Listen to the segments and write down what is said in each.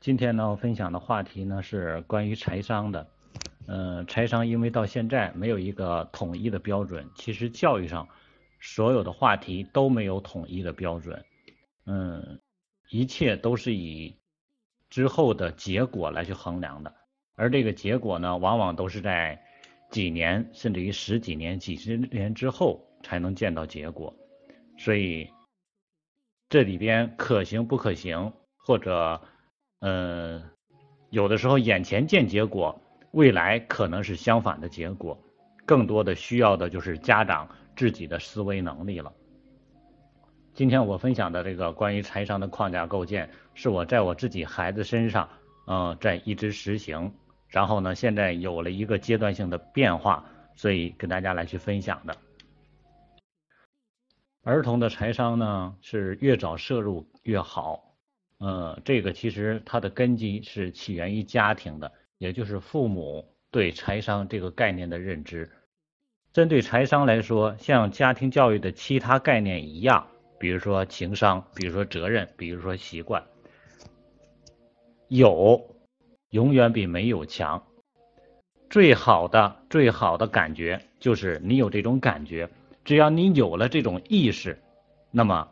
今天呢，我分享的话题呢是关于财商的。嗯，财商因为到现在没有一个统一的标准，其实教育上所有的话题都没有统一的标准。嗯，一切都是以之后的结果来去衡量的，而这个结果呢，往往都是在几年甚至于十几年、几十年之后才能见到结果。所以这里边可行不可行，或者嗯，有的时候眼前见结果。未来可能是相反的结果，更多的需要的就是家长自己的思维能力了。今天我分享的这个关于财商的框架构建，是我在我自己孩子身上，嗯，在一直实行，然后呢，现在有了一个阶段性的变化，所以跟大家来去分享的。儿童的财商呢，是越早摄入越好，嗯，这个其实它的根基是起源于家庭的。也就是父母对财商这个概念的认知。针对财商来说，像家庭教育的其他概念一样，比如说情商，比如说责任，比如说习惯，有永远比没有强。最好的、最好的感觉就是你有这种感觉，只要你有了这种意识，那么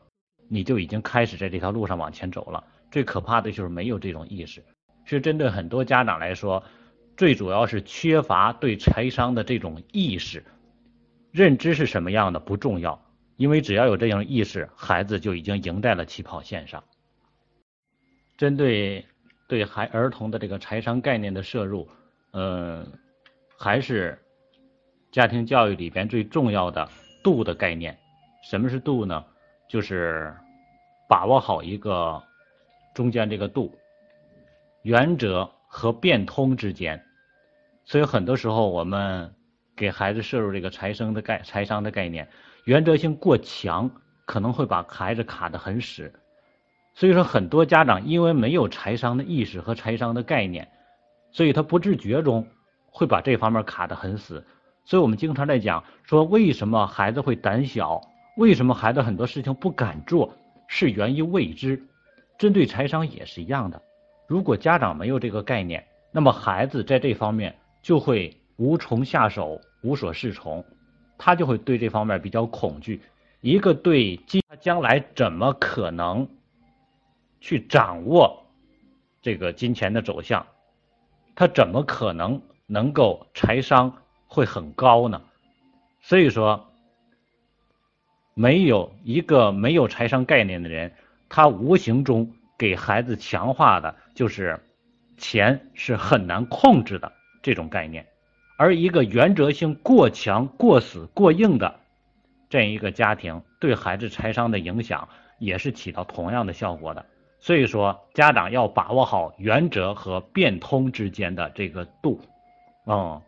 你就已经开始在这条路上往前走了。最可怕的就是没有这种意识。是针对很多家长来说，最主要是缺乏对财商的这种意识，认知是什么样的不重要，因为只要有这样意识，孩子就已经赢在了起跑线上。针对对孩儿童的这个财商概念的摄入，嗯，还是家庭教育里边最重要的度的概念。什么是度呢？就是把握好一个中间这个度。原则和变通之间，所以很多时候我们给孩子摄入这个财生的概财商的概念，原则性过强，可能会把孩子卡得很死。所以说，很多家长因为没有财商的意识和财商的概念，所以他不自觉中会把这方面卡得很死。所以我们经常在讲说，为什么孩子会胆小？为什么孩子很多事情不敢做？是源于未知。针对财商也是一样的。如果家长没有这个概念，那么孩子在这方面就会无从下手、无所适从，他就会对这方面比较恐惧。一个对他将来怎么可能去掌握这个金钱的走向，他怎么可能能够财商会很高呢？所以说，没有一个没有财商概念的人，他无形中。给孩子强化的就是钱是很难控制的这种概念，而一个原则性过强、过死、过硬的这样一个家庭，对孩子财商的影响也是起到同样的效果的。所以说，家长要把握好原则和变通之间的这个度。嗯，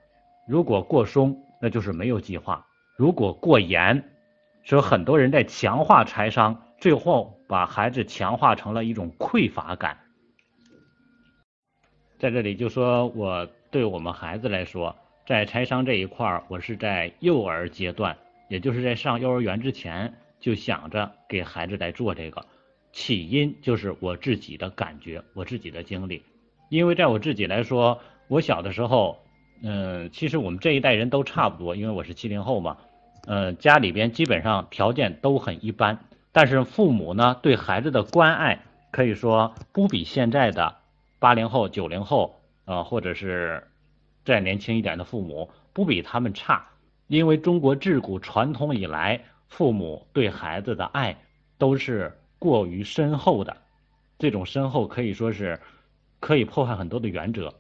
如果过松，那就是没有计划；如果过严，说很多人在强化财商。最后把孩子强化成了一种匮乏感，在这里就说我对我们孩子来说，在财商这一块儿，我是在幼儿阶段，也就是在上幼儿园之前就想着给孩子来做这个，起因就是我自己的感觉，我自己的经历，因为在我自己来说，我小的时候，嗯，其实我们这一代人都差不多，因为我是七零后嘛，嗯，家里边基本上条件都很一般。但是父母呢，对孩子的关爱可以说不比现在的八零后、九零后，呃，或者是再年轻一点的父母不比他们差，因为中国自古传统以来，父母对孩子的爱都是过于深厚的，这种深厚可以说是可以破坏很多的原则。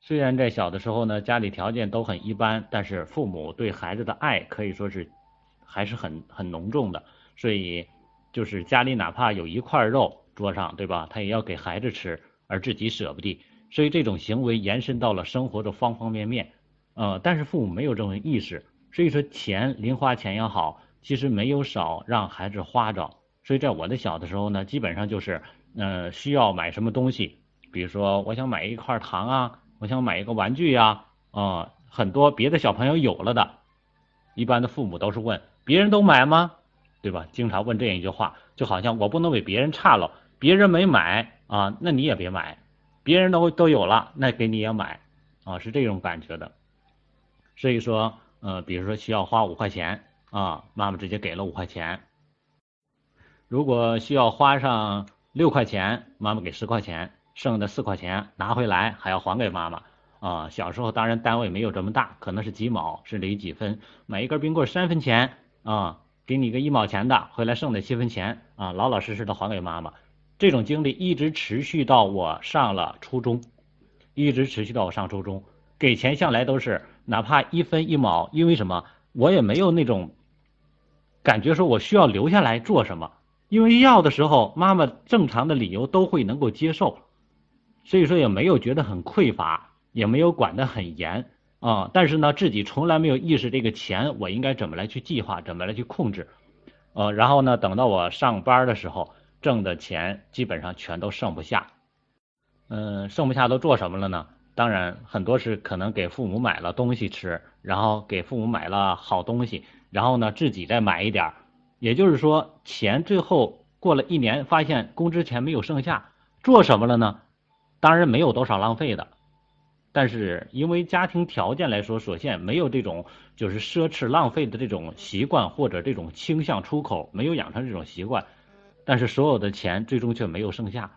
虽然在小的时候呢，家里条件都很一般，但是父母对孩子的爱可以说是。还是很很浓重的，所以就是家里哪怕有一块肉桌上，对吧？他也要给孩子吃，而自己舍不得。所以这种行为延伸到了生活的方方面面，呃，但是父母没有这种意识，所以说钱零花钱也好，其实没有少让孩子花着。所以在我的小的时候呢，基本上就是，呃，需要买什么东西，比如说我想买一块糖啊，我想买一个玩具呀，啊，很多别的小朋友有了的，一般的父母都是问。别人都买吗？对吧？经常问这样一句话，就好像我不能比别人差了，别人没买啊，那你也别买；别人都都有了，那给你也买啊，是这种感觉的。所以说，呃，比如说需要花五块钱啊，妈妈直接给了五块钱。如果需要花上六块钱，妈妈给十块钱，剩的四块钱拿回来还要还给妈妈啊。小时候当然单位没有这么大，可能是几毛甚至于几分，买一根冰棍三分钱啊，给你个一毛钱的，回来剩的七分钱啊，老老实实的还给妈妈。这种经历一直持续到我上了初中，一直持续到我上初中，给钱向来都是。哪怕一分一毛，因为什么？我也没有那种感觉，说我需要留下来做什么。因为要的时候，妈妈正常的理由都会能够接受，所以说也没有觉得很匮乏，也没有管得很严啊。但是呢，自己从来没有意识这个钱我应该怎么来去计划，怎么来去控制。呃，然后呢，等到我上班的时候，挣的钱基本上全都剩不下。嗯，剩不下都做什么了呢？当然，很多是可能给父母买了东西吃，然后给父母买了好东西，然后呢自己再买一点也就是说，钱最后过了一年，发现工资钱没有剩下，做什么了呢？当然没有多少浪费的，但是因为家庭条件来说所限，没有这种就是奢侈浪费的这种习惯或者这种倾向出口，没有养成这种习惯，但是所有的钱最终却没有剩下，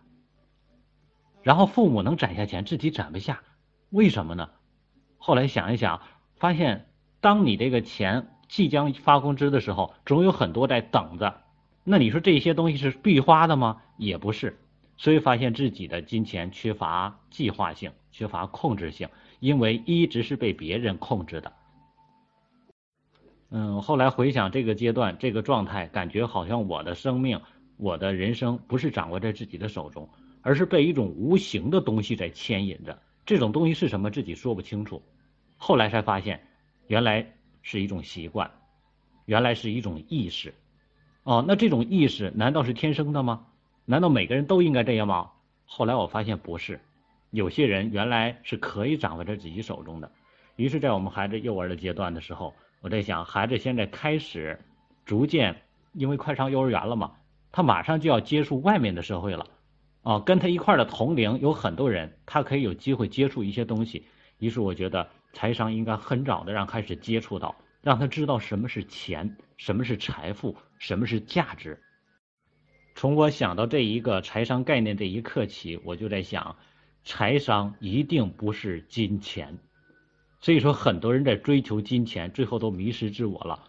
然后父母能攒下钱，自己攒不下。为什么呢？后来想一想，发现当你这个钱即将发工资的时候，总有很多在等着。那你说这些东西是必花的吗？也不是。所以发现自己的金钱缺乏计划性，缺乏控制性，因为一直是被别人控制的。嗯，后来回想这个阶段、这个状态，感觉好像我的生命、我的人生不是掌握在自己的手中，而是被一种无形的东西在牵引着。这种东西是什么，自己说不清楚。后来才发现，原来是一种习惯，原来是一种意识。哦，那这种意识难道是天生的吗？难道每个人都应该这样吗？后来我发现不是，有些人原来是可以掌握在自己手中的。于是，在我们孩子幼儿的阶段的时候，我在想，孩子现在开始逐渐，因为快上幼儿园了嘛，他马上就要接触外面的社会了。啊，跟他一块的同龄有很多人，他可以有机会接触一些东西。于是我觉得财商应该很早的让开始接触到，让他知道什么是钱，什么是财富，什么是价值。从我想到这一个财商概念这一刻起，我就在想，财商一定不是金钱。所以说，很多人在追求金钱，最后都迷失自我了。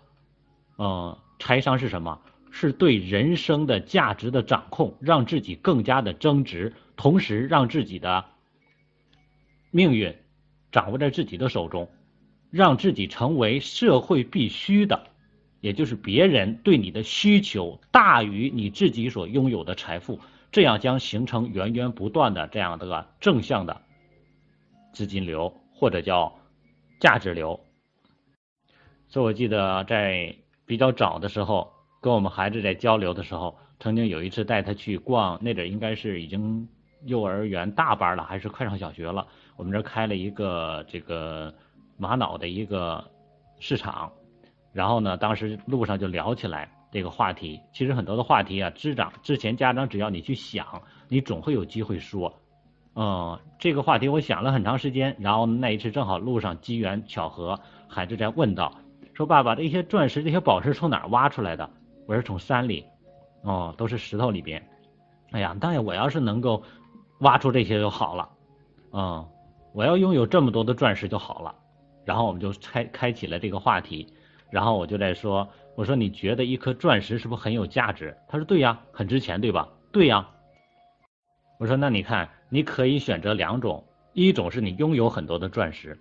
嗯，财商是什么？是对人生的价值的掌控，让自己更加的增值，同时让自己的命运掌握在自己的手中，让自己成为社会必须的，也就是别人对你的需求大于你自己所拥有的财富，这样将形成源源不断的这样的正向的资金流或者叫价值流。所以我记得在比较早的时候。跟我们孩子在交流的时候，曾经有一次带他去逛，那阵应该是已经幼儿园大班了，还是快上小学了。我们这开了一个这个玛瑙的一个市场，然后呢，当时路上就聊起来这个话题。其实很多的话题啊，之长之前家长只要你去想，你总会有机会说。嗯，这个话题我想了很长时间，然后那一次正好路上机缘巧合，孩子在问到，说爸爸，这些钻石、这些宝石从哪儿挖出来的？我是从山里，哦，都是石头里边。哎呀，当然我要是能够挖出这些就好了，嗯，我要拥有这么多的钻石就好了。然后我们就开开启了这个话题，然后我就在说，我说你觉得一颗钻石是不是很有价值？他说对呀，很值钱，对吧？对呀。我说那你看，你可以选择两种，一种是你拥有很多的钻石，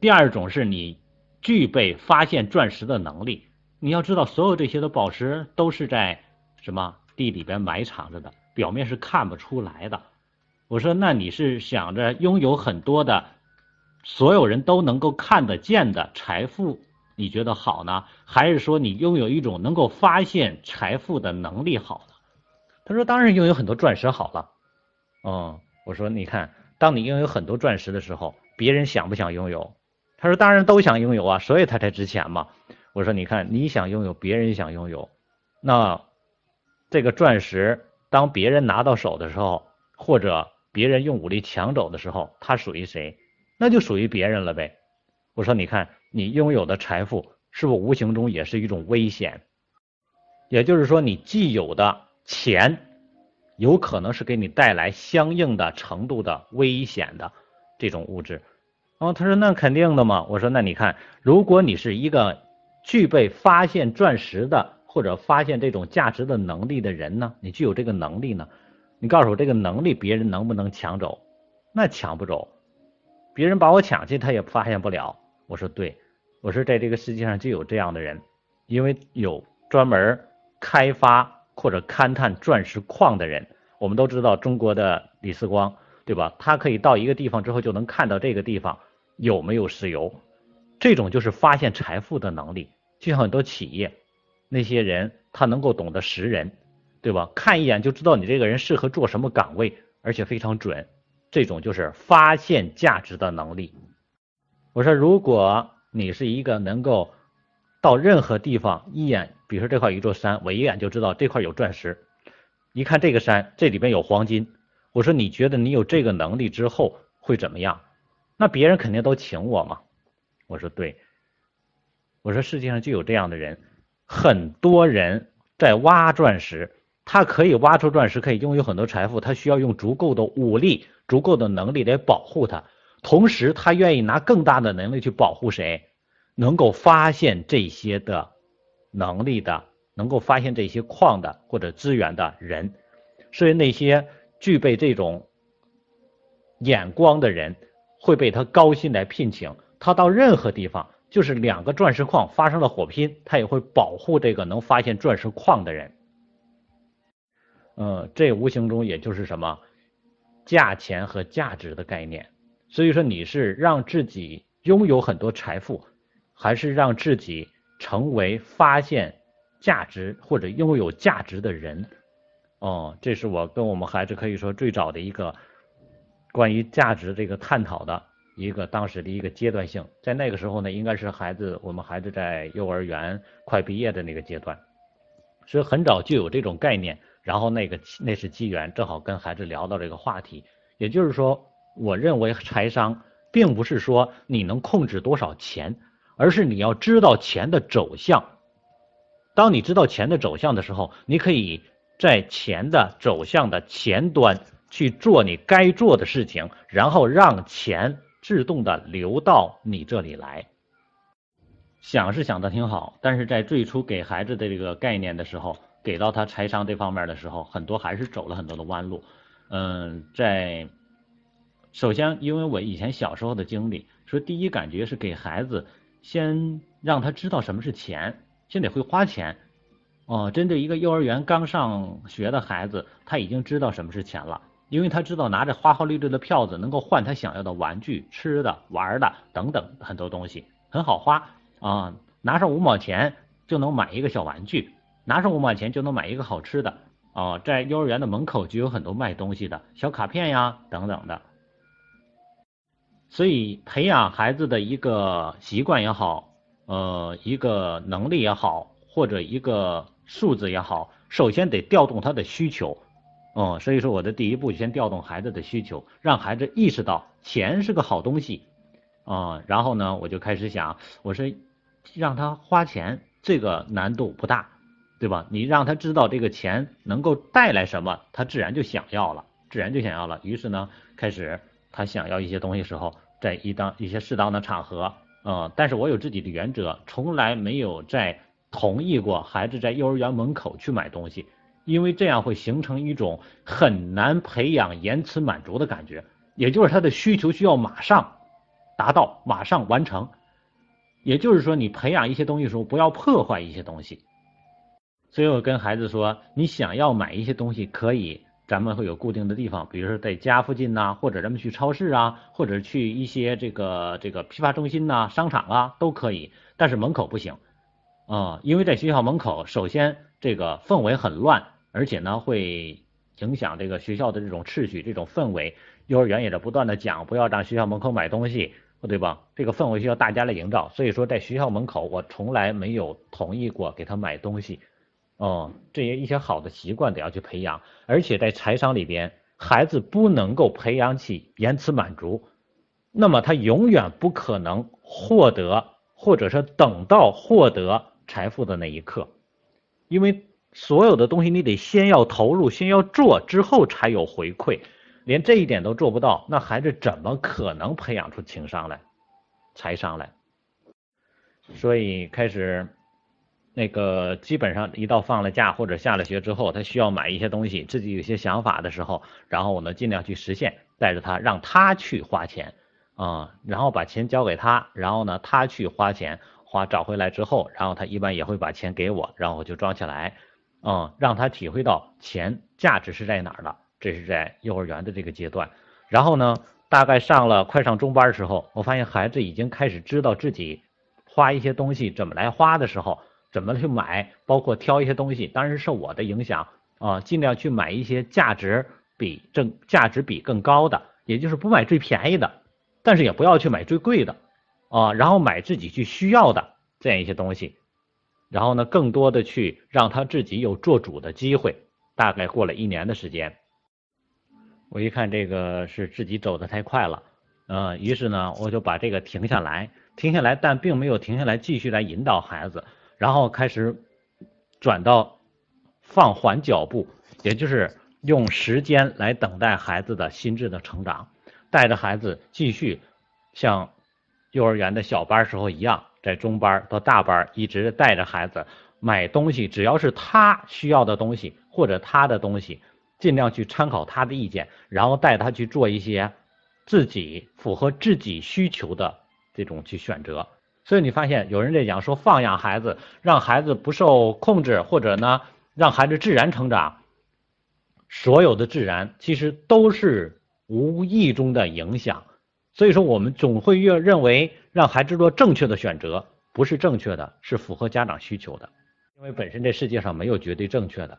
第二种是你具备发现钻石的能力。你要知道，所有这些的宝石都是在什么地里边埋藏着的，表面是看不出来的。我说，那你是想着拥有很多的，所有人都能够看得见的财富，你觉得好呢，还是说你拥有一种能够发现财富的能力好呢？他说，当然拥有很多钻石好了。嗯，我说，你看，当你拥有很多钻石的时候，别人想不想拥有？他说，当然都想拥有啊，所以他才值钱嘛。我说，你看，你想拥有，别人想拥有，那这个钻石当别人拿到手的时候，或者别人用武力抢走的时候，它属于谁？那就属于别人了呗。我说，你看你拥有的财富，是不是无形中也是一种危险？也就是说，你既有的钱，有可能是给你带来相应的程度的危险的这种物质。哦，他说那肯定的嘛。我说那你看，如果你是一个具备发现钻石的或者发现这种价值的能力的人呢，你具有这个能力呢，你告诉我这个能力别人能不能抢走？那抢不走，别人把我抢去他也发现不了。我说对，我说在这个世界上就有这样的人，因为有专门。开发或者勘探钻石矿的人，我们都知道中国的李四光，对吧？他可以到一个地方之后就能看到这个地方有没有石油，这种就是发现财富的能力。就像很多企业，那些人他能够懂得识人，对吧？看一眼就知道你这个人适合做什么岗位，而且非常准。这种就是发现价值的能力。我说，如果你是一个能够。到任何地方一眼，比如说这块一座山，我一眼就知道这块有钻石。一看这个山，这里边有黄金。我说你觉得你有这个能力之后会怎么样？那别人肯定都请我嘛。我说对。我说世界上就有这样的人，很多人在挖钻石，他可以挖出钻石，可以拥有很多财富，他需要用足够的武力、足够的能力来保护他，同时他愿意拿更大的能力去保护谁？能够发现这些的能力的，能够发现这些矿的或者资源的人，所以那些具备这种眼光的人会被他高薪来聘请。他到任何地方，就是两个钻石矿发生了火拼，他也会保护这个能发现钻石矿的人。嗯，这无形中也就是什么价钱和价值的概念。所以说，你是让自己拥有很多财富。还是让自己成为发现价值或者拥有价值的人，哦，这是我跟我们孩子可以说最早的一个关于价值这个探讨的一个当时的一个阶段性，在那个时候呢，应该是孩子我们孩子在幼儿园快毕业的那个阶段，所以很早就有这种概念，然后那个那是机缘，正好跟孩子聊到这个话题，也就是说，我认为财商并不是说你能控制多少钱。而是你要知道钱的走向。当你知道钱的走向的时候，你可以在钱的走向的前端去做你该做的事情，然后让钱自动的流到你这里来。想是想的挺好，但是在最初给孩子的这个概念的时候，给到他财商这方面的时候，很多还是走了很多的弯路。嗯，在首先，因为我以前小时候的经历，说第一感觉是给孩子。先让他知道什么是钱，先得会花钱。哦，针对一个幼儿园刚上学的孩子，他已经知道什么是钱了，因为他知道拿着花花绿绿的票子能够换他想要的玩具、吃的、玩的等等很多东西，很好花啊。拿上五毛钱就能买一个小玩具，拿上五毛钱就能买一个好吃的。哦，在幼儿园的门口就有很多卖东西的小卡片呀等等的。所以，培养孩子的一个习惯也好，呃，一个能力也好，或者一个素质也好，首先得调动他的需求，嗯，所以说我的第一步先调动孩子的需求，让孩子意识到钱是个好东西，啊，然后呢，我就开始想，我说让他花钱，这个难度不大，对吧？你让他知道这个钱能够带来什么，他自然就想要了，自然就想要了。于是呢，开始。他想要一些东西时候，在一当一些适当的场合，嗯，但是我有自己的原则，从来没有在同意过孩子在幼儿园门口去买东西，因为这样会形成一种很难培养延迟满足的感觉，也就是他的需求需要马上达到，马上完成，也就是说你培养一些东西的时候不要破坏一些东西，所以我跟孩子说，你想要买一些东西可以。咱们会有固定的地方，比如说在家附近呐，或者咱们去超市啊，或者去一些这个这个批发中心呐、商场啊都可以，但是门口不行啊，因为在学校门口，首先这个氛围很乱，而且呢会影响这个学校的这种秩序、这种氛围。幼儿园也在不断的讲，不要让学校门口买东西，对吧？这个氛围需要大家来营造。所以说，在学校门口，我从来没有同意过给他买东西。哦，这些一些好的习惯得要去培养，而且在财商里边，孩子不能够培养起延迟满足，那么他永远不可能获得，或者是等到获得财富的那一刻，因为所有的东西你得先要投入，先要做，之后才有回馈，连这一点都做不到，那孩子怎么可能培养出情商来、财商来？所以开始。那个基本上一到放了假或者下了学之后，他需要买一些东西，自己有些想法的时候，然后我呢尽量去实现，带着他让他去花钱啊，然后把钱交给他，然后呢他去花钱，花找回来之后，然后他一般也会把钱给我，然后我就装起来，嗯，让他体会到钱价值是在哪儿的，这是在幼儿园的这个阶段，然后呢大概上了快上中班的时候，我发现孩子已经开始知道自己花一些东西怎么来花的时候。怎么去买，包括挑一些东西，当然是受我的影响啊，尽量去买一些价值比正价值比更高的，也就是不买最便宜的，但是也不要去买最贵的啊，然后买自己去需要的这样一些东西，然后呢，更多的去让他自己有做主的机会。大概过了一年的时间，我一看这个是自己走的太快了，嗯，于是呢，我就把这个停下来，停下来，但并没有停下来继续来引导孩子。然后开始转到放缓脚步，也就是用时间来等待孩子的心智的成长，带着孩子继续像幼儿园的小班时候一样，在中班到大班一直带着孩子买东西，只要是他需要的东西或者他的东西，尽量去参考他的意见，然后带他去做一些自己符合自己需求的这种去选择。所以你发现有人在讲说放养孩子，让孩子不受控制，或者呢让孩子自然成长。所有的自然其实都是无意中的影响。所以说我们总会越认为让孩子做正确的选择不是正确的，是符合家长需求的。因为本身这世界上没有绝对正确的。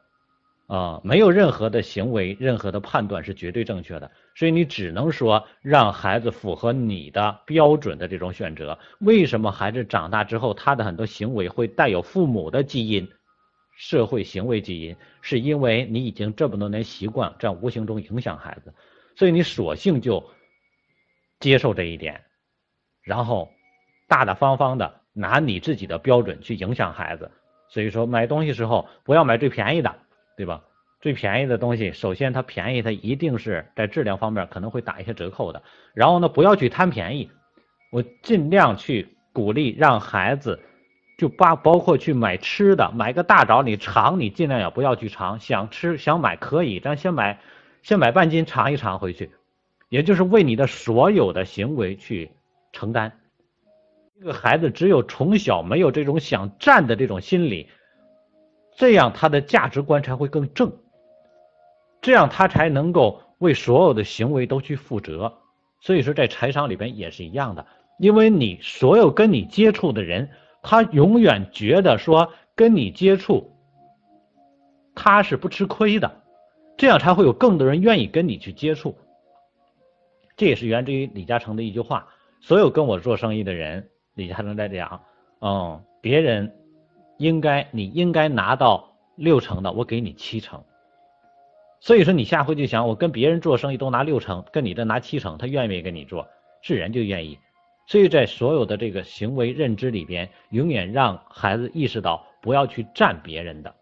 啊，没有任何的行为，任何的判断是绝对正确的，所以你只能说让孩子符合你的标准的这种选择。为什么孩子长大之后，他的很多行为会带有父母的基因、社会行为基因？是因为你已经这么多年习惯在无形中影响孩子，所以你索性就接受这一点，然后大大方方的拿你自己的标准去影响孩子。所以说，买东西时候不要买最便宜的。对吧？最便宜的东西，首先它便宜，它一定是在质量方面可能会打一些折扣的。然后呢，不要去贪便宜，我尽量去鼓励让孩子，就包包括去买吃的，买个大枣你尝，你尽量也不要去尝。想吃想买可以，咱先买，先买半斤尝一尝回去，也就是为你的所有的行为去承担。这个孩子只有从小没有这种想占的这种心理。这样他的价值观才会更正，这样他才能够为所有的行为都去负责。所以说，在财商里边也是一样的，因为你所有跟你接触的人，他永远觉得说跟你接触，他是不吃亏的，这样才会有更多人愿意跟你去接触。这也是源自于李嘉诚的一句话：所有跟我做生意的人，李嘉诚在讲，嗯，别人。应该你应该拿到六成的，我给你七成。所以说你下回就想，我跟别人做生意都拿六成，跟你这拿七成，他愿意跟你做？是人就愿意。所以在所有的这个行为认知里边，永远让孩子意识到不要去占别人的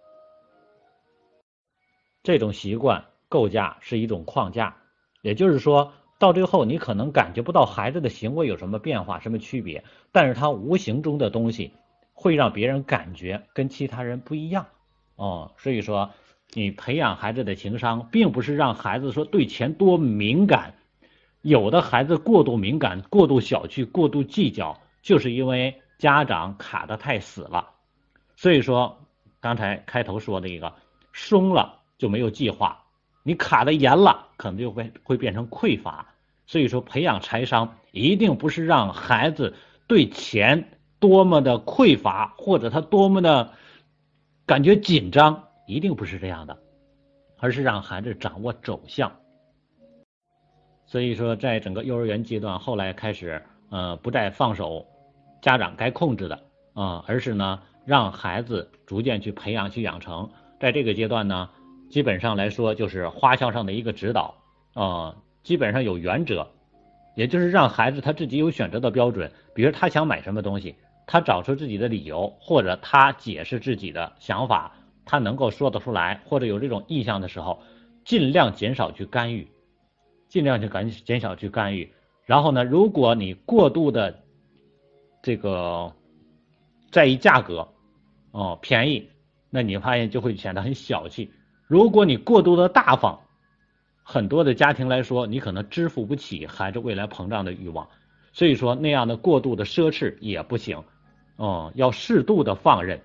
这种习惯构架是一种框架。也就是说到最后，你可能感觉不到孩子的行为有什么变化、什么区别，但是他无形中的东西。会让别人感觉跟其他人不一样哦，所以说你培养孩子的情商，并不是让孩子说对钱多敏感，有的孩子过度敏感、过度小气、过度计较，就是因为家长卡的太死了。所以说刚才开头说的一个松了就没有计划，你卡的严了，可能就会会变成匮乏。所以说培养财商，一定不是让孩子对钱。多么的匮乏，或者他多么的感觉紧张，一定不是这样的，而是让孩子掌握走向。所以说，在整个幼儿园阶段，后来开始，呃，不再放手家长该控制的啊，而是呢，让孩子逐渐去培养、去养成。在这个阶段呢，基本上来说就是花销上的一个指导啊，基本上有原则，也就是让孩子他自己有选择的标准。比如他想买什么东西，他找出自己的理由，或者他解释自己的想法，他能够说得出来，或者有这种意向的时候，尽量减少去干预，尽量去减减少去干预。然后呢，如果你过度的这个在意价格，哦，便宜，那你发现就会显得很小气。如果你过度的大方，很多的家庭来说，你可能支付不起孩子未来膨胀的欲望。所以说那样的过度的奢侈也不行，哦，要适度的放任。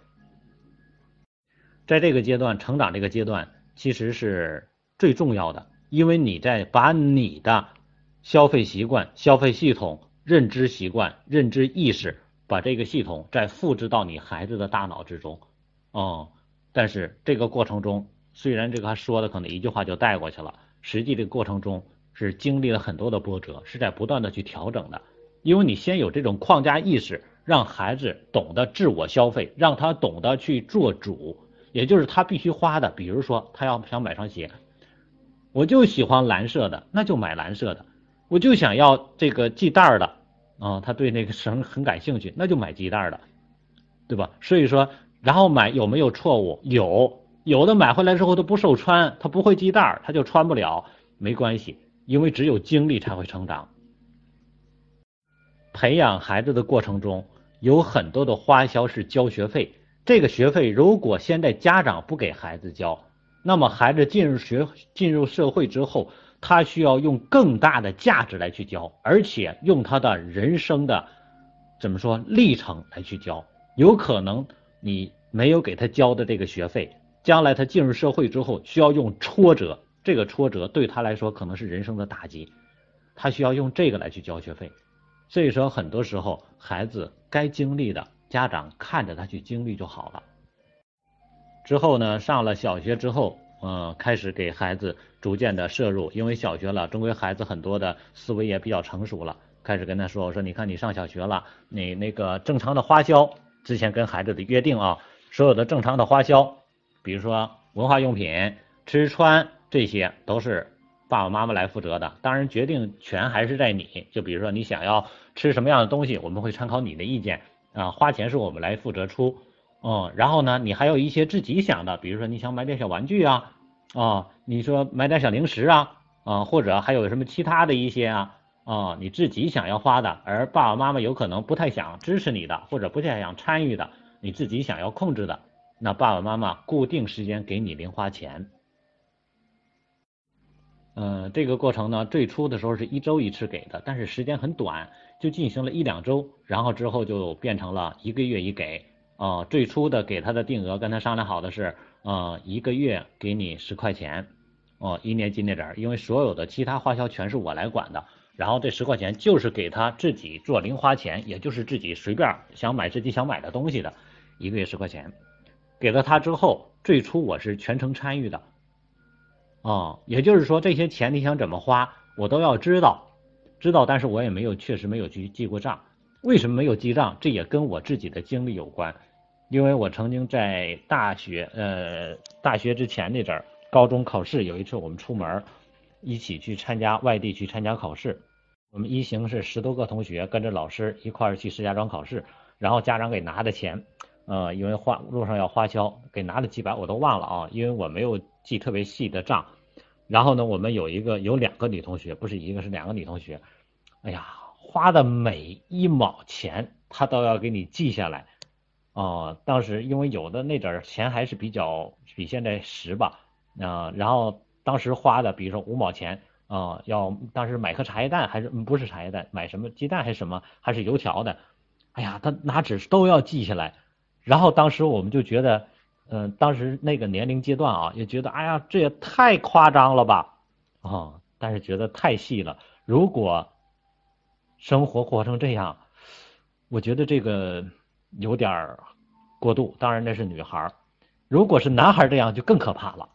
在这个阶段，成长这个阶段其实是最重要的，因为你在把你的消费习惯、消费系统、认知习惯、认知意识，把这个系统再复制到你孩子的大脑之中，哦，但是这个过程中，虽然这个他说的可能一句话就带过去了，实际这个过程中是经历了很多的波折，是在不断的去调整的。因为你先有这种框架意识，让孩子懂得自我消费，让他懂得去做主，也就是他必须花的。比如说，他要想买双鞋，我就喜欢蓝色的，那就买蓝色的；我就想要这个系带儿的，啊，他对那个绳很感兴趣，那就买系带儿的，对吧？所以说，然后买有没有错误？有，有的买回来之后都不受穿，他不会系带儿，他就穿不了，没关系，因为只有经历才会成长。培养孩子的过程中，有很多的花销是交学费。这个学费如果现在家长不给孩子交，那么孩子进入学进入社会之后，他需要用更大的价值来去交，而且用他的人生的怎么说历程来去交。有可能你没有给他交的这个学费，将来他进入社会之后需要用挫折，这个挫折对他来说可能是人生的打击，他需要用这个来去交学费。所以说，很多时候孩子该经历的，家长看着他去经历就好了。之后呢，上了小学之后，嗯，开始给孩子逐渐的摄入，因为小学了，终归孩子很多的思维也比较成熟了，开始跟他说：“我说，你看你上小学了，你那个正常的花销，之前跟孩子的约定啊，所有的正常的花销，比如说文化用品、吃穿这些，都是。”爸爸妈妈来负责的，当然决定权还是在你。就比如说你想要吃什么样的东西，我们会参考你的意见啊。花钱是我们来负责出，嗯，然后呢，你还有一些自己想的，比如说你想买点小玩具啊，啊，你说买点小零食啊，啊，或者还有什么其他的一些啊，啊，你自己想要花的，而爸爸妈妈有可能不太想支持你的，或者不太想参与的，你自己想要控制的，那爸爸妈妈固定时间给你零花钱。嗯，这个过程呢，最初的时候是一周一次给的，但是时间很短，就进行了一两周，然后之后就变成了一个月一给。啊，最初的给他的定额跟他商量好的是，呃，一个月给你十块钱，哦，一年级那点儿，因为所有的其他花销全是我来管的，然后这十块钱就是给他自己做零花钱，也就是自己随便想买自己想买的东西的，一个月十块钱，给了他之后，最初我是全程参与的。啊，也就是说这些钱你想怎么花，我都要知道，知道，但是我也没有确实没有去记过账。为什么没有记账？这也跟我自己的经历有关，因为我曾经在大学，呃，大学之前那阵儿，高中考试有一次我们出门，一起去参加外地去参加考试，我们一行是十多个同学跟着老师一块儿去石家庄考试，然后家长给拿的钱，呃，因为花路上要花销，给拿了几百我都忘了啊，因为我没有记特别细的账。然后呢，我们有一个有两个女同学，不是一个是两个女同学，哎呀，花的每一毛钱她都要给你记下来，哦，当时因为有的那点儿钱还是比较比现在实吧，啊，然后当时花的，比如说五毛钱，啊，要当时买颗茶叶蛋还是不是茶叶蛋，买什么鸡蛋还是什么，还是油条的，哎呀，他拿纸都要记下来，然后当时我们就觉得。嗯，当时那个年龄阶段啊，也觉得哎呀，这也太夸张了吧，啊，但是觉得太细了。如果生活活成这样，我觉得这个有点过度。当然那是女孩儿如果是男孩儿这样就更可怕了。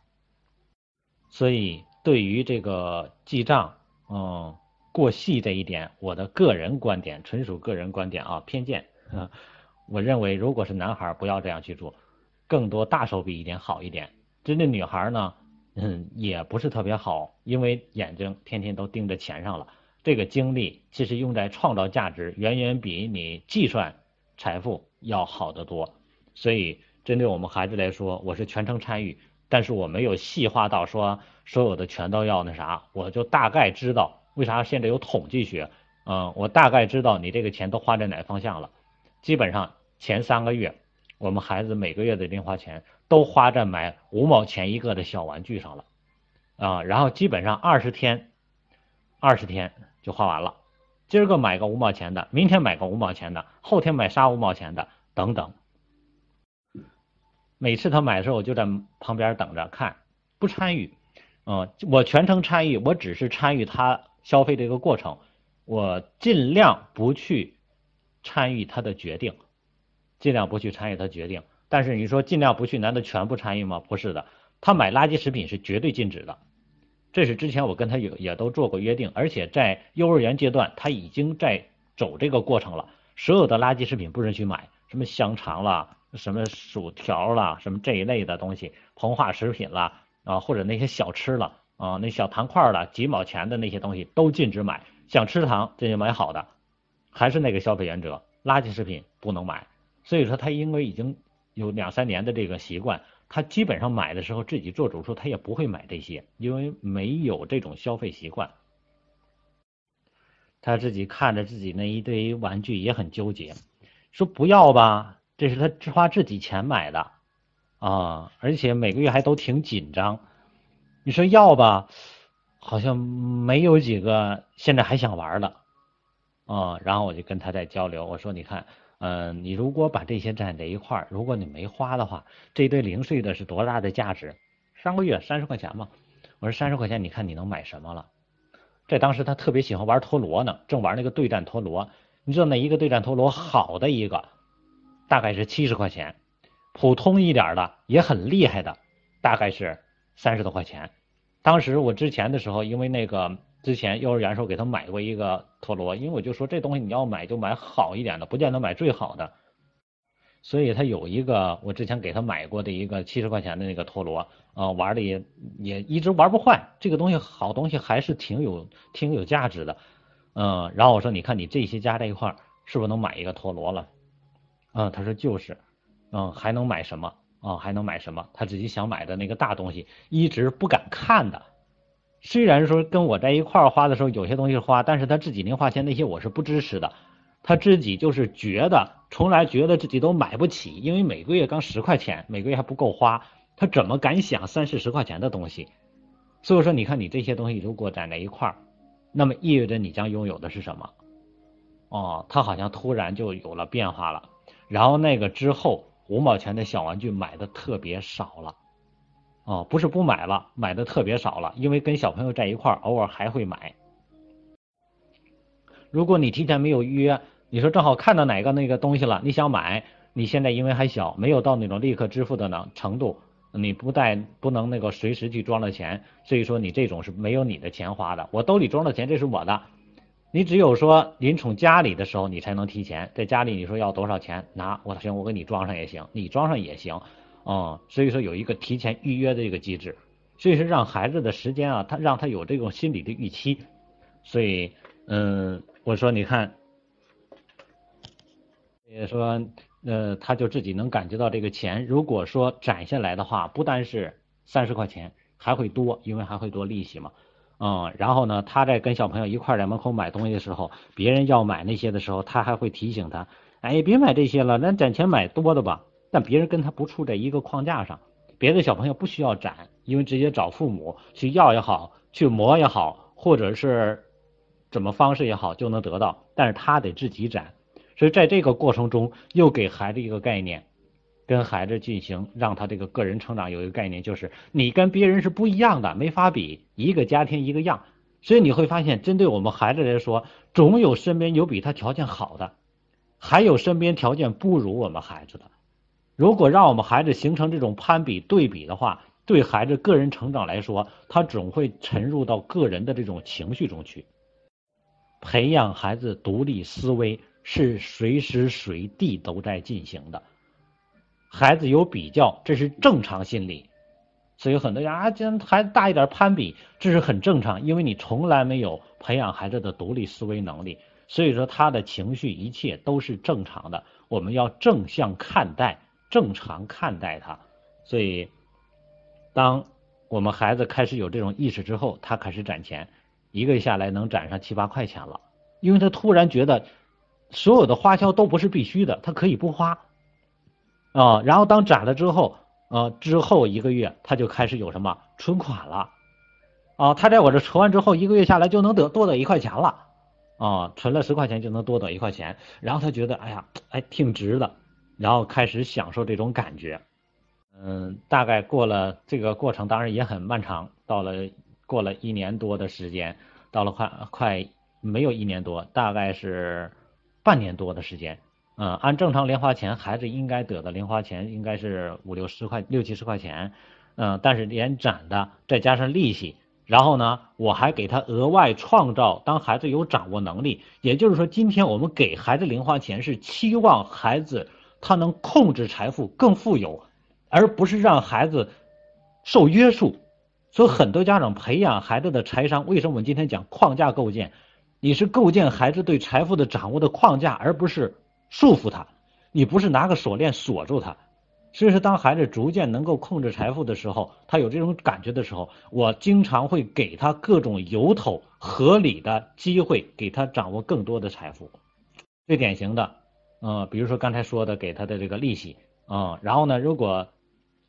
所以对于这个记账，嗯，过细这一点，我的个人观点纯属个人观点啊，偏见。我认为如果是男孩儿，不要这样去做，更多大手笔一点好一点。针对女孩呢，嗯，也不是特别好，因为眼睛天天都盯着钱上了，这个精力其实用在创造价值，远远比你计算财富要好得多。所以，针对我们孩子来说，我是全程参与，但是我没有细化到说所有的全都要那啥，我就大概知道为啥现在有统计学，嗯，我大概知道你这个钱都花在哪方向了。基本上前三个月，我们孩子每个月的零花钱。都花在买五毛钱一个的小玩具上了，啊，然后基本上二十天，二十天就花完了。今儿个买个五毛钱的，明天买个五毛钱的，后天买仨五毛钱的，等等。每次他买的时候，我就在旁边等着看，不参与。嗯，我全程参与，我只是参与他消费这个过程，我尽量不去参与他的决定，尽量不去参与他决定。但是你说尽量不去，难道全部参与吗？不是的，他买垃圾食品是绝对禁止的，这是之前我跟他有也都做过约定，而且在幼儿园阶段他已经在走这个过程了。所有的垃圾食品不允许买，什么香肠啦，什么薯条啦，什么这一类的东西，膨化食品啦，啊或者那些小吃了啊，那小糖块了，几毛钱的那些东西都禁止买。想吃糖这就买好的，还是那个消费原则，垃圾食品不能买。所以说他因为已经。有两三年的这个习惯，他基本上买的时候自己做主时候，他也不会买这些，因为没有这种消费习惯。他自己看着自己那一堆玩具也很纠结，说不要吧，这是他花自己钱买的啊，而且每个月还都挺紧张。你说要吧，好像没有几个现在还想玩的啊。然后我就跟他在交流，我说你看。嗯，你如果把这些攒在一块儿，如果你没花的话，这堆零碎的是多大的价值？上个月三十块钱嘛。我说三十块钱，你看你能买什么了？这当时他特别喜欢玩陀螺呢，正玩那个对战陀螺。你知道哪一个对战陀螺好的一个，大概是七十块钱，普通一点的也很厉害的，大概是三十多块钱。当时我之前的时候，因为那个。之前幼儿园时候给他买过一个陀螺，因为我就说这东西你要买就买好一点的，不见得买最好的。所以他有一个我之前给他买过的一个七十块钱的那个陀螺，啊，玩的也也一直玩不坏。这个东西好东西还是挺有挺有价值的，嗯。然后我说你看你这些加在一块儿，是不是能买一个陀螺了？嗯，他说就是，嗯，还能买什么？啊，还能买什么？他自己想买的那个大东西，一直不敢看的。虽然说跟我在一块儿花的时候有些东西花，但是他自己零花钱那些我是不支持的。他自己就是觉得，从来觉得自己都买不起，因为每个月刚十块钱，每个月还不够花，他怎么敢想三四十块钱的东西？所以说，你看你这些东西如果攒在一块儿，那么意味着你将拥有的是什么？哦，他好像突然就有了变化了。然后那个之后，五毛钱的小玩具买的特别少了。哦，不是不买了，买的特别少了，因为跟小朋友在一块儿，偶尔还会买。如果你提前没有预约，你说正好看到哪个那个东西了，你想买，你现在因为还小，没有到那种立刻支付的呢程度，你不带不能那个随时去装了钱，所以说你这种是没有你的钱花的，我兜里装的钱这是我的，你只有说临从家里的时候你才能提前，在家里你说要多少钱拿，我行我给你装上也行，你装上也行。哦，所以说有一个提前预约的一个机制，所以说让孩子的时间啊，他让他有这种心理的预期，所以嗯，我说你看，也说呃，他就自己能感觉到这个钱，如果说攒下来的话，不单是三十块钱，还会多，因为还会多利息嘛，嗯，然后呢，他在跟小朋友一块在门口买东西的时候，别人要买那些的时候，他还会提醒他，哎，别买这些了，咱攒钱买多的吧。但别人跟他不处在一个框架上，别的小朋友不需要攒，因为直接找父母去要也好，去磨也好，或者是怎么方式也好就能得到，但是他得自己攒，所以在这个过程中又给孩子一个概念，跟孩子进行让他这个个人成长有一个概念，就是你跟别人是不一样的，没法比，一个家庭一个样，所以你会发现，针对我们孩子来说，总有身边有比他条件好的，还有身边条件不如我们孩子的。如果让我们孩子形成这种攀比对比的话，对孩子个人成长来说，他总会沉入到个人的这种情绪中去。培养孩子独立思维，是随时随地都在进行的。孩子有比较，这是正常心理。所以很多人啊，既然孩子大一点攀比，这是很正常，因为你从来没有培养孩子的独立思维能力，所以说他的情绪一切都是正常的。我们要正向看待，正常看待他。所以，当我们孩子开始有这种意识之后，他开始攒钱，一个月下来能攒上七八块钱了，因为他突然觉得所有的花销都不是必须的，他可以不花啊。然后当攒了之后。呃，之后一个月他就开始有什么存款了，啊，他在我这存完之后，一个月下来就能得多得一块钱了，啊，存了十块钱就能多得一块钱，然后他觉得哎呀，哎挺值的，然后开始享受这种感觉，嗯，大概过了这个过程，当然也很漫长，到了过了一年多的时间，到了快快没有一年多，大概是半年多的时间。嗯，按正常零花钱，孩子应该得的零花钱应该是五六十块、六七十块钱。嗯，但是连攒的再加上利息，然后呢，我还给他额外创造。当孩子有掌握能力，也就是说，今天我们给孩子零花钱是期望孩子他能控制财富更富有，而不是让孩子受约束。所以很多家长培养孩子的财商，为什么我们今天讲框架构建？你是构建孩子对财富的掌握的框架，而不是。束缚他，你不是拿个锁链锁住他。所以说，当孩子逐渐能够控制财富的时候，他有这种感觉的时候，我经常会给他各种由头合理的机会，给他掌握更多的财富。最典型的，嗯，比如说刚才说的，给他的这个利息，嗯，然后呢，如果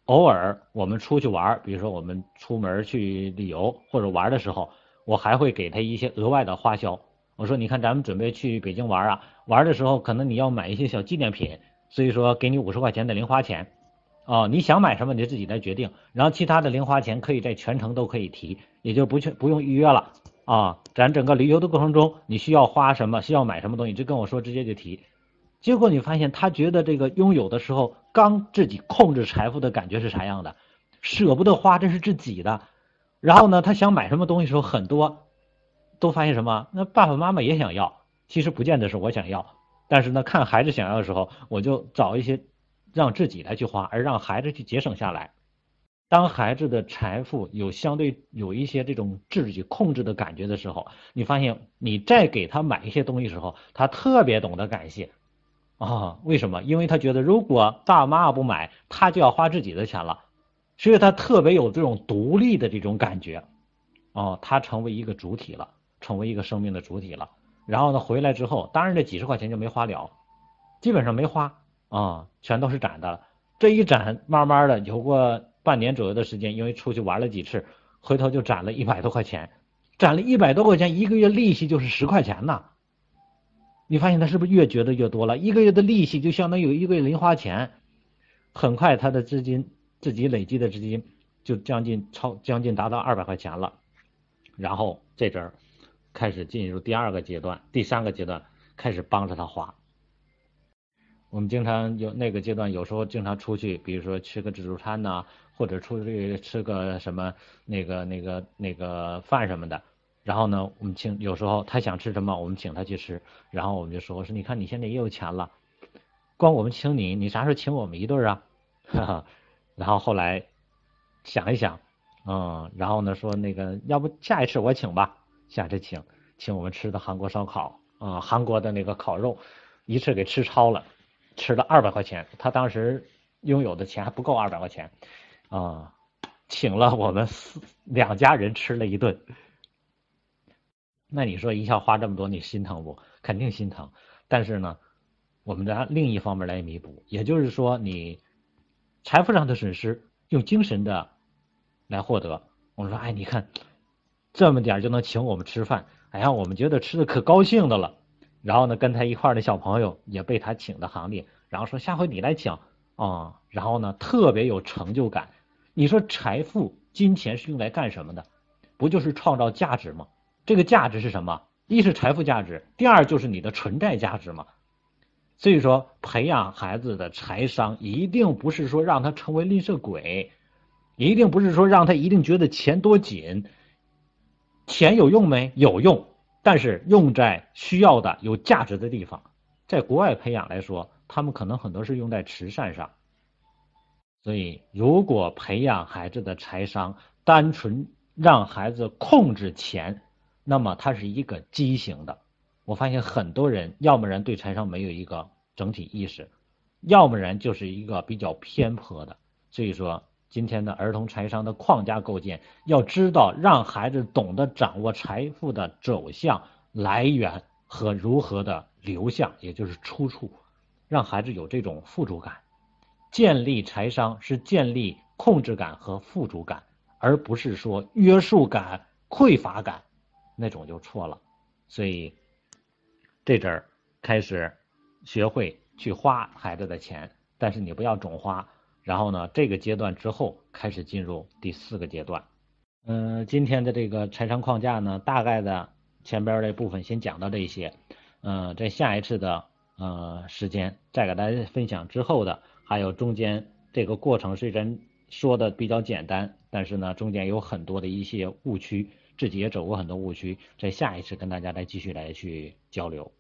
偶尔我们出去玩，比如说我们出门去旅游或者玩的时候，我还会给他一些额外的花销。我说，你看，咱们准备去北京玩啊，玩的时候可能你要买一些小纪念品，所以说给你五十块钱的零花钱，啊，你想买什么你就自己来决定，然后其他的零花钱可以在全程都可以提，也就不去不用预约了啊。咱整个旅游的过程中，你需要花什么，需要买什么东西，就跟我说，直接就提。结果你发现他觉得这个拥有的时候，刚自己控制财富的感觉是啥样的，舍不得花，这是自己的。然后呢，他想买什么东西时候很多。都发现什么？那爸爸妈妈也想要，其实不见得是我想要，但是呢，看孩子想要的时候，我就找一些让自己来去花，而让孩子去节省下来。当孩子的财富有相对有一些这种自己控制的感觉的时候，你发现你再给他买一些东西时候，他特别懂得感谢啊？为什么？因为他觉得如果爸爸妈妈不买，他就要花自己的钱了，所以他特别有这种独立的这种感觉哦，他成为一个主体了。成为一个生命的主体了，然后呢，回来之后，当然这几十块钱就没花了，基本上没花啊，全都是攒的。这一攒，慢慢的有过半年左右的时间，因为出去玩了几次，回头就攒了一百多块钱，攒了一百多块钱，一个月利息就是十块钱呐。你发现他是不是越觉得越多了？一个月的利息就相当于一个月零花钱，很快他的资金自己累积的资金就将近超将近达到二百块钱了，然后这阵儿。开始进入第二个阶段，第三个阶段开始帮着他花。我们经常有那个阶段，有时候经常出去，比如说吃个自助餐呐，或者出去吃个什么那个那个那个饭什么的。然后呢，我们请有时候他想吃什么，我们请他去吃。然后我们就说：“说你看你现在也有钱了，光我们请你，你啥时候请我们一顿啊？” 哈哈。然后后来想一想，嗯，然后呢说那个要不下一次我请吧。下次请请我们吃的韩国烧烤啊，韩国的那个烤肉，一次给吃超了，吃了二百块钱。他当时拥有的钱还不够二百块钱啊，请了我们四两家人吃了一顿。那你说一下花这么多，你心疼不？肯定心疼。但是呢，我们拿另一方面来弥补，也就是说，你财富上的损失，用精神的来获得。我们说，哎，你看。这么点就能请我们吃饭，哎呀，我们觉得吃的可高兴的了。然后呢，跟他一块的小朋友也被他请的行列，然后说下回你来请啊。然后呢，特别有成就感。你说财富、金钱是用来干什么的？不就是创造价值吗？这个价值是什么？一是财富价值，第二就是你的存在价值嘛。所以说，培养孩子的财商，一定不是说让他成为吝啬鬼，一定不是说让他一定觉得钱多紧。钱有用没有用，但是用在需要的、有价值的地方，在国外培养来说，他们可能很多是用在慈善上。所以，如果培养孩子的财商，单纯让孩子控制钱，那么它是一个畸形的。我发现很多人，要么人对财商没有一个整体意识，要么人就是一个比较偏颇的。所以说，今天的儿童财商的框架构建，要知道让孩子懂得掌握财富的走向、来源和如何的流向，也就是出处，让孩子有这种富足感。建立财商是建立控制感和富足感，而不是说约束感、匮乏感，那种就错了。所以这阵儿开始学会去花孩子的钱，但是你不要总花。然后呢，这个阶段之后开始进入第四个阶段。嗯，今天的这个财商框架呢，大概的前边这部分先讲到这些。嗯，在下一次的呃时间再给大家分享之后的。还有中间这个过程虽然说的比较简单，但是呢，中间有很多的一些误区，自己也走过很多误区，在下一次跟大家来继续来去交流。